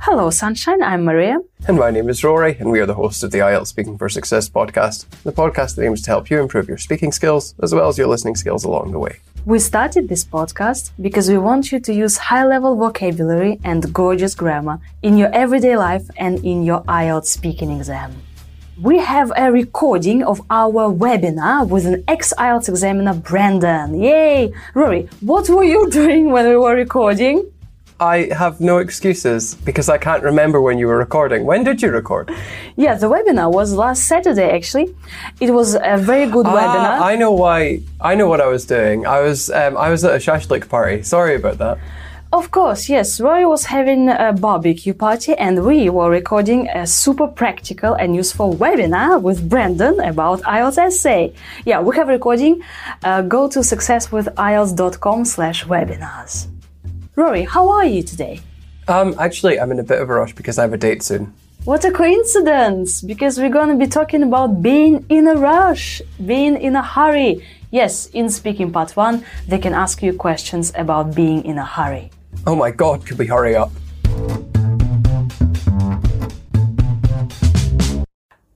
Hello, Sunshine. I'm Maria. And my name is Rory, and we are the hosts of the IELTS Speaking for Success podcast, the podcast that aims to help you improve your speaking skills as well as your listening skills along the way. We started this podcast because we want you to use high level vocabulary and gorgeous grammar in your everyday life and in your IELTS speaking exam. We have a recording of our webinar with an ex IELTS examiner, Brandon. Yay! Rory, what were you doing when we were recording? I have no excuses because I can't remember when you were recording. When did you record? Yeah, the webinar was last Saturday actually. It was a very good Ah, webinar. I know why. I know what I was doing. I was um, I was at a shashlik party. Sorry about that. Of course, yes. Rory was having a barbecue party and we were recording a super practical and useful webinar with Brandon about IELTS essay. Yeah, we have a recording. Uh, go to successwithielts.com slash webinars. Rory, how are you today? Um, actually, I'm in a bit of a rush because I have a date soon. What a coincidence! Because we're gonna be talking about being in a rush, being in a hurry. Yes, in speaking part one, they can ask you questions about being in a hurry. Oh my god, could we hurry up?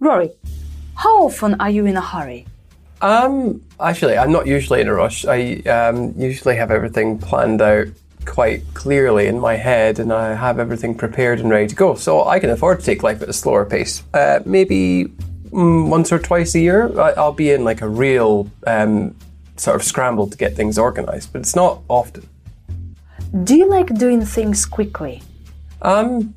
Rory, how often are you in a hurry? Um, actually, I'm not usually in a rush. I um, usually have everything planned out quite clearly in my head, and I have everything prepared and ready to go. So I can afford to take life at a slower pace. Uh, maybe mm, once or twice a year, I- I'll be in like a real um, sort of scramble to get things organized, but it's not often. Do you like doing things quickly? Um,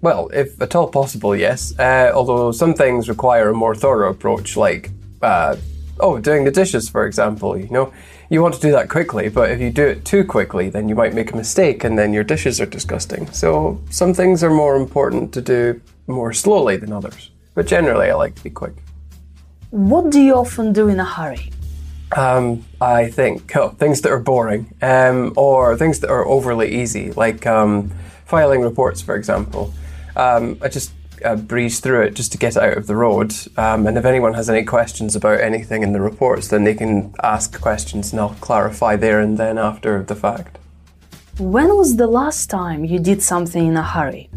well, if at all possible, yes. Uh, although some things require a more thorough approach, like uh, oh, doing the dishes, for example. You know, you want to do that quickly, but if you do it too quickly, then you might make a mistake, and then your dishes are disgusting. So some things are more important to do more slowly than others. But generally, I like to be quick. What do you often do in a hurry? Um, I think oh, things that are boring, um, or things that are overly easy, like um, filing reports, for example. Um, I just uh, breeze through it just to get it out of the road. Um, and if anyone has any questions about anything in the reports, then they can ask questions, and I'll clarify there and then after the fact. When was the last time you did something in a hurry?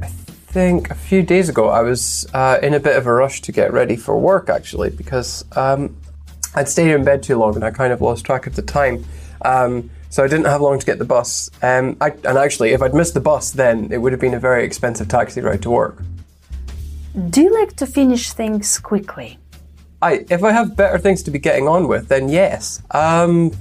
I think a few days ago I was uh, in a bit of a rush to get ready for work actually because um, I'd stayed in bed too long and I kind of lost track of the time. Um, so I didn't have long to get the bus. Um, I, and actually, if I'd missed the bus, then it would have been a very expensive taxi ride to work. Do you like to finish things quickly? I, if I have better things to be getting on with, then yes. Um,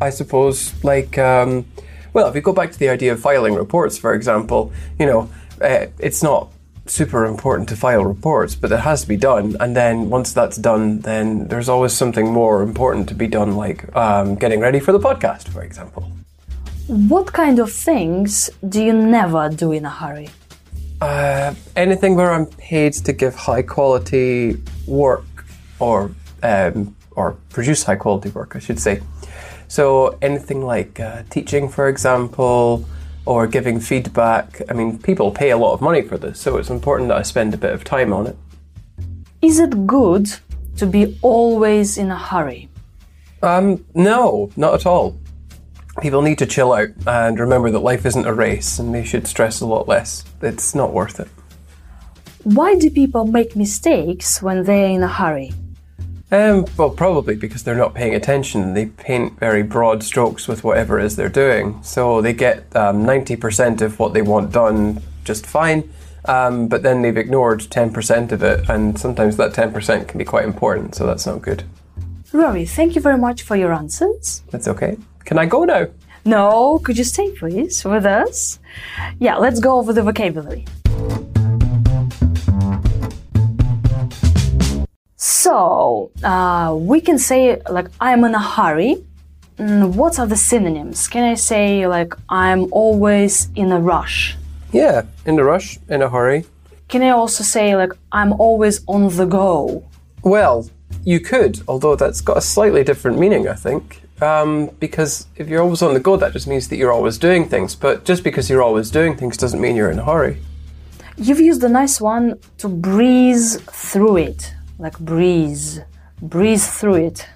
I suppose, like, um, well, if we go back to the idea of filing reports, for example, you know, uh, it's not super important to file reports, but it has to be done. And then once that's done, then there's always something more important to be done, like um, getting ready for the podcast, for example. What kind of things do you never do in a hurry? Uh, anything where I'm paid to give high quality work or um, or produce high quality work, I should say. So anything like uh, teaching, for example, or giving feedback. I mean, people pay a lot of money for this, so it's important that I spend a bit of time on it. Is it good to be always in a hurry? Um, no, not at all. People need to chill out and remember that life isn't a race, and they should stress a lot less. It's not worth it. Why do people make mistakes when they're in a hurry? Um, well, probably because they're not paying attention they paint very broad strokes with whatever it is they're doing. So they get um, 90% of what they want done just fine, um, but then they've ignored 10% of it, and sometimes that 10% can be quite important, so that's not good. Rory, thank you very much for your answers. That's okay. Can I go now? No, could you stay please with us? Yeah, let's go over the vocabulary. So, uh, we can say like I'm in a hurry. Mm, what are the synonyms? Can I say like I'm always in a rush? Yeah, in a rush, in a hurry. Can I also say like I'm always on the go? Well, you could, although that's got a slightly different meaning, I think. Um, because if you're always on the go, that just means that you're always doing things. But just because you're always doing things doesn't mean you're in a hurry. You've used a nice one to breeze through it, like breeze, breeze through it.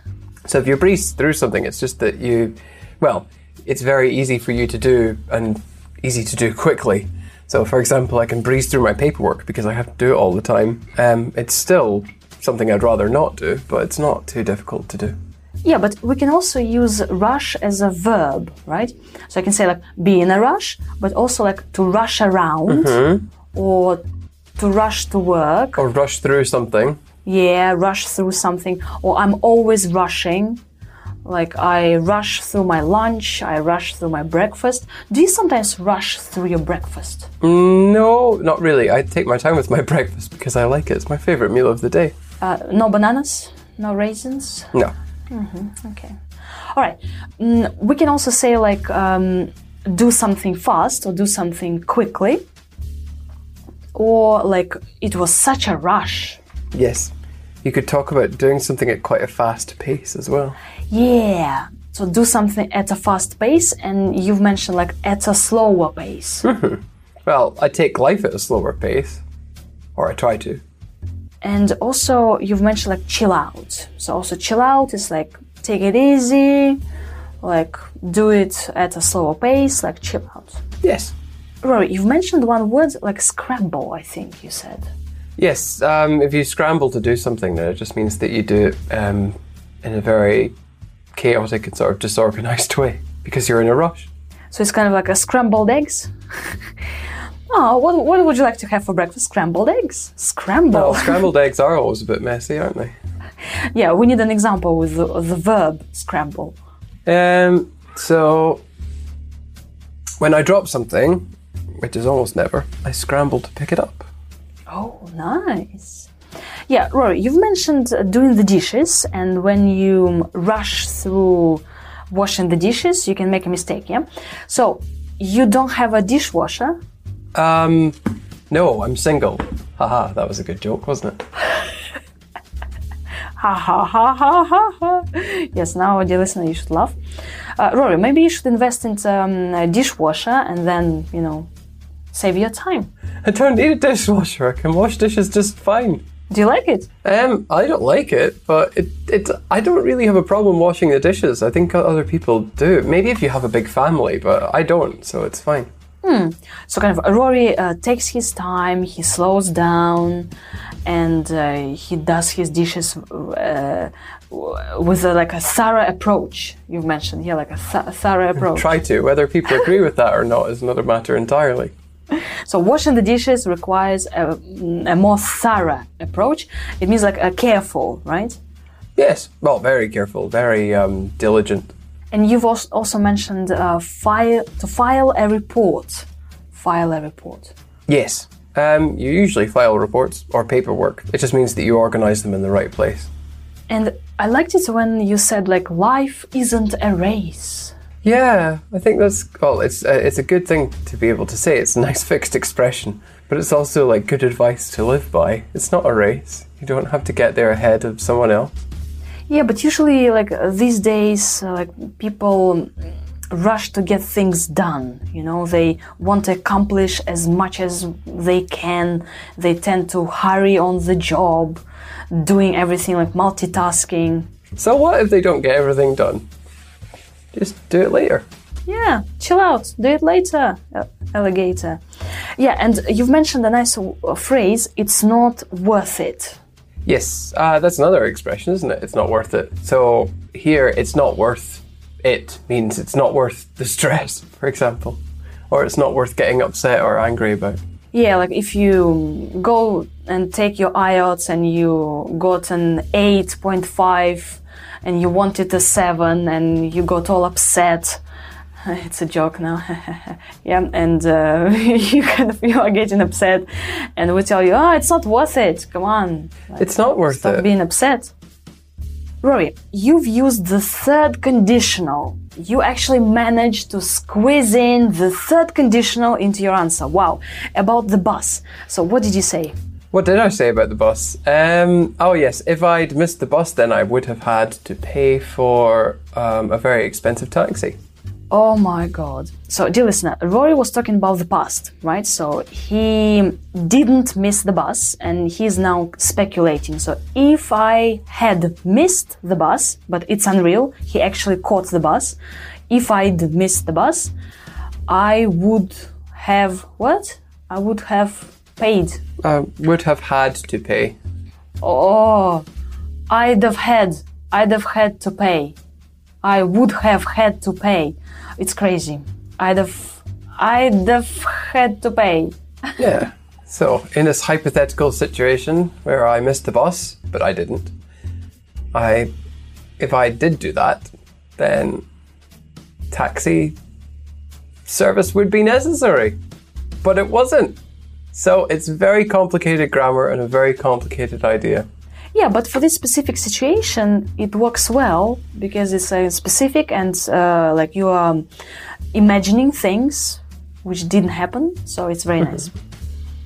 So if you breeze through something, it's just that you, well, it's very easy for you to do and easy to do quickly. So, for example, I can breeze through my paperwork because I have to do it all the time. Um, it's still something I'd rather not do, but it's not too difficult to do. Yeah, but we can also use rush as a verb, right? So I can say like be in a rush, but also like to rush around or to rush to work. Or rush through something. Yeah, rush through something. Or I'm always rushing. Like I rush through my lunch, I rush through my breakfast. Do you sometimes rush through your breakfast? No, not really. I take my time with my breakfast because I like it. It's my favorite meal of the day. Uh, no bananas? No raisins? No. Okay. All right. Mm, we can also say like um, do something fast or do something quickly. Or like it was such a rush. Yes. You could talk about doing something at quite a fast pace as well. Yeah. So do something at a fast pace, and you've mentioned like at a slower pace. Mm-hmm. Well, I take life at a slower pace, or I try to. and also you've mentioned like chill out. So also chill out is like take it easy, like do it at a slower pace, like chill out. Yes. Rory, you've mentioned one word like scramble, I think you said. Yes, um, if you scramble to do something, then it just means that you do it um, in a very chaotic and sort of disorganized way because you're in a rush. So it's kind of like a scrambled eggs. oh, what, what would you like to have for breakfast? Scrambled eggs. Scramble. Well, scrambled eggs are always a bit messy, aren't they? yeah, we need an example with the, the verb scramble. Um, so, when I drop something, which is almost never, I scramble to pick it up. Oh, nice. Yeah, Rory, you've mentioned uh, doing the dishes, and when you rush through washing the dishes, you can make a mistake, yeah? So, you don't have a dishwasher, Um, no, I'm single. Haha, that was a good joke, wasn't it? Ha ha ha ha ha ha. Yes, now, dear listener, you should laugh. Uh, Rory, maybe you should invest in um, a dishwasher and then, you know, save your time. I don't need a dishwasher. I can wash dishes just fine. Do you like it? Um, I don't like it, but it, it I don't really have a problem washing the dishes. I think other people do. Maybe if you have a big family, but I don't, so it's fine. Hmm. So, kind of, Rory uh, takes his time, he slows down, and uh, he does his dishes uh, with a, like a thorough approach. You've mentioned, yeah, like a, th- thorough approach. Try to. Whether people agree with that or not is another matter entirely. So washing the dishes requires a, a more thorough approach. It means like a careful, right? Yes. Well, very careful, very um, diligent. And you've also mentioned uh, file to file a report. File a report. Yes. Um, you usually file reports or paperwork. It just means that you organize them in the right place. And I liked it when you said like life isn't a race. Yeah, I think that's well. It's uh, it's a good thing to be able to say. It's a nice fixed expression, but it's also like good advice to live by. It's not a race. You don't have to get there ahead of someone else. Yeah, but usually like uh, these days, uh, like people rush to get things done. You know, they want to accomplish as much as they can. They tend to hurry on the job, doing everything like multitasking. So what if they don't get everything done? Just do it later. Yeah, chill out. Do it later, uh, alligator. Yeah, and you've mentioned a nice uh, phrase. It's not worth it. Yes, uh, that's another expression, isn't it? It's not worth it. So here, it's not worth it means it's not worth the stress, for example, or it's not worth getting upset or angry about. Yeah, like if you go and take your IELTS and you got an 8.5 and you wanted a 7 and you got all upset. It's a joke now. yeah, and uh, you kind of you are getting upset, and we tell you, oh, it's not worth it. Come on, It's not worth stop it. being upset. Rory, you've used the third conditional. You actually managed to squeeze in the third conditional into your answer. Wow. About the bus. So, what did you say? What did I say about the bus? Um, oh yes, if I'd missed the bus, then I would have had to pay for um, a very expensive taxi. Oh my god. So, dear listener, Rory was talking about the past, right? So, he didn't miss the bus and he's now speculating. So, if I had missed the bus, but it's unreal, he actually caught the bus, if I'd missed the bus, I would have what? I would have paid. Uh, would have had to pay. Oh, I'd have had. I'd have had to pay. I would have had to pay. It's crazy. I'd have. I'd have had to pay. Yeah. So, in this hypothetical situation where I missed the bus, but I didn't, I, if I did do that, then taxi service would be necessary. But it wasn't. So, it's very complicated grammar and a very complicated idea. Yeah, but for this specific situation, it works well because it's uh, specific and uh, like you are imagining things which didn't happen. So it's very nice.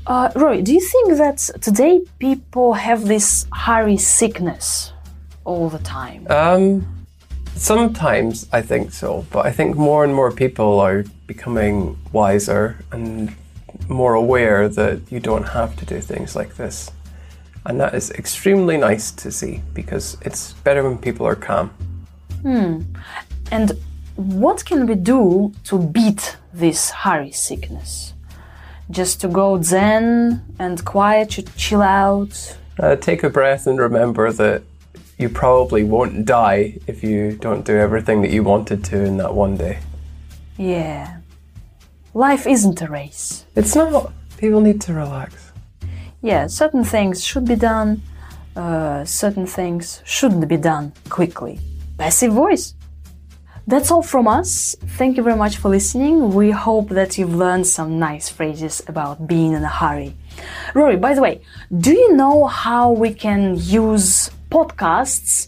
Uh, Rory, do you think that today people have this hurry sickness all the time? Um, sometimes I think so, but I think more and more people are becoming wiser and more aware that you don't have to do things like this. And that is extremely nice to see because it's better when people are calm. Hmm. and what can we do to beat this hurry sickness? Just to go zen and quiet, to chill out. Uh, take a breath and remember that you probably won't die if you don't do everything that you wanted to in that one day. Yeah. Life isn't a race. It's not. People need to relax. Yeah, certain things should be done, uh, certain things shouldn't be done quickly. Passive voice. That's all from us. Thank you very much for listening. We hope that you've learned some nice phrases about being in a hurry. Rory, by the way, do you know how we can use podcasts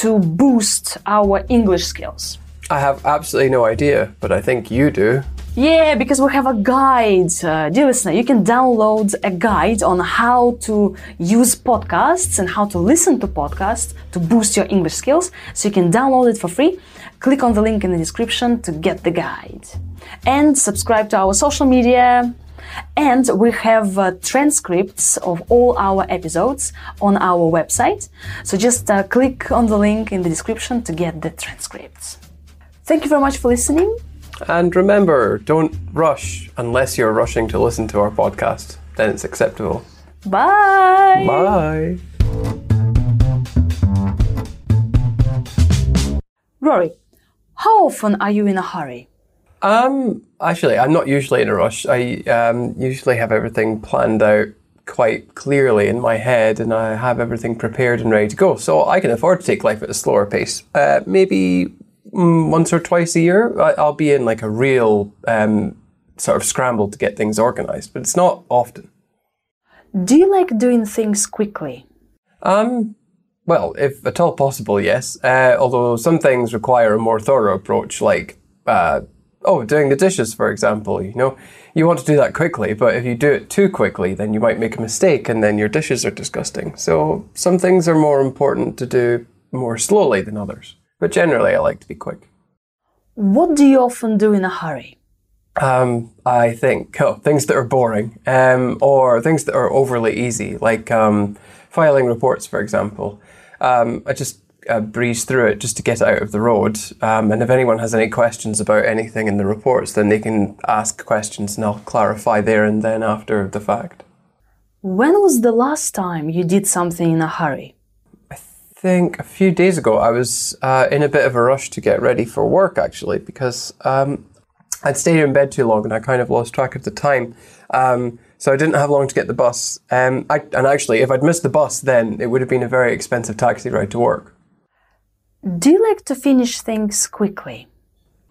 to boost our English skills? I have absolutely no idea, but I think you do. Yeah, because we have a guide. Uh, dear listener, you can download a guide on how to use podcasts and how to listen to podcasts to boost your English skills. So you can download it for free. Click on the link in the description to get the guide. And subscribe to our social media. And we have uh, transcripts of all our episodes on our website. So just uh, click on the link in the description to get the transcripts. Thank you very much for listening. And remember, don't rush unless you're rushing to listen to our podcast. Then it's acceptable. Bye. Bye. Rory, how often are you in a hurry? Um, actually, I'm not usually in a rush. I um, usually have everything planned out quite clearly in my head, and I have everything prepared and ready to go. So I can afford to take life at a slower pace. Uh, maybe once or twice a year, I'll be in like a real um, sort of scramble to get things organized, but it's not often. Do you like doing things quickly? Um, well, if at all possible, yes. Uh, although some things require a more thorough approach, like uh, oh, doing the dishes, for example. You know, you want to do that quickly, but if you do it too quickly, then you might make a mistake, and then your dishes are disgusting. So some things are more important to do more slowly than others. But generally, I like to be quick. What do you often do in a hurry? Um, I think oh, things that are boring, um, or things that are overly easy, like um, filing reports, for example. Um, I just uh, breeze through it just to get out of the road. Um, and if anyone has any questions about anything in the reports, then they can ask questions, and I'll clarify there and then after the fact. When was the last time you did something in a hurry? I think a few days ago I was uh, in a bit of a rush to get ready for work actually because um, I'd stayed in bed too long and I kind of lost track of the time. Um, so I didn't have long to get the bus. Um, I, and actually, if I'd missed the bus, then it would have been a very expensive taxi ride to work. Do you like to finish things quickly?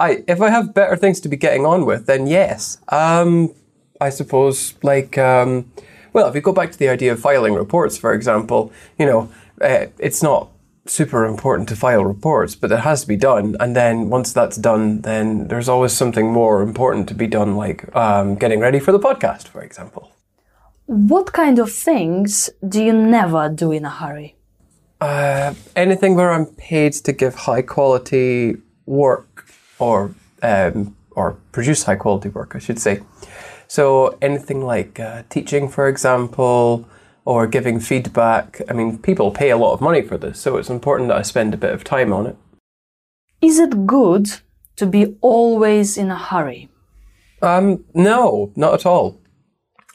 I, if I have better things to be getting on with, then yes. Um, I suppose, like, um, well, if we go back to the idea of filing reports, for example, you know, uh, it's not super important to file reports, but it has to be done. And then once that's done, then there's always something more important to be done, like um, getting ready for the podcast, for example. What kind of things do you never do in a hurry? Uh, anything where I'm paid to give high quality work or um, or produce high quality work, I should say. So anything like uh, teaching, for example, or giving feedback. I mean, people pay a lot of money for this, so it's important that I spend a bit of time on it. Is it good to be always in a hurry? Um, no, not at all.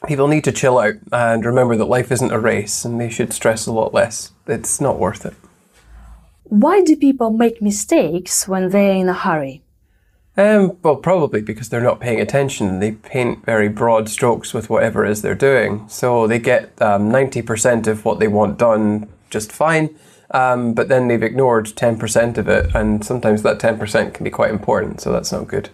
People need to chill out and remember that life isn't a race and they should stress a lot less. It's not worth it. Why do people make mistakes when they're in a hurry? Um, well, probably because they're not paying attention. They paint very broad strokes with whatever it is they're doing. So they get um, 90% of what they want done just fine, um, but then they've ignored 10% of it, and sometimes that 10% can be quite important, so that's not good.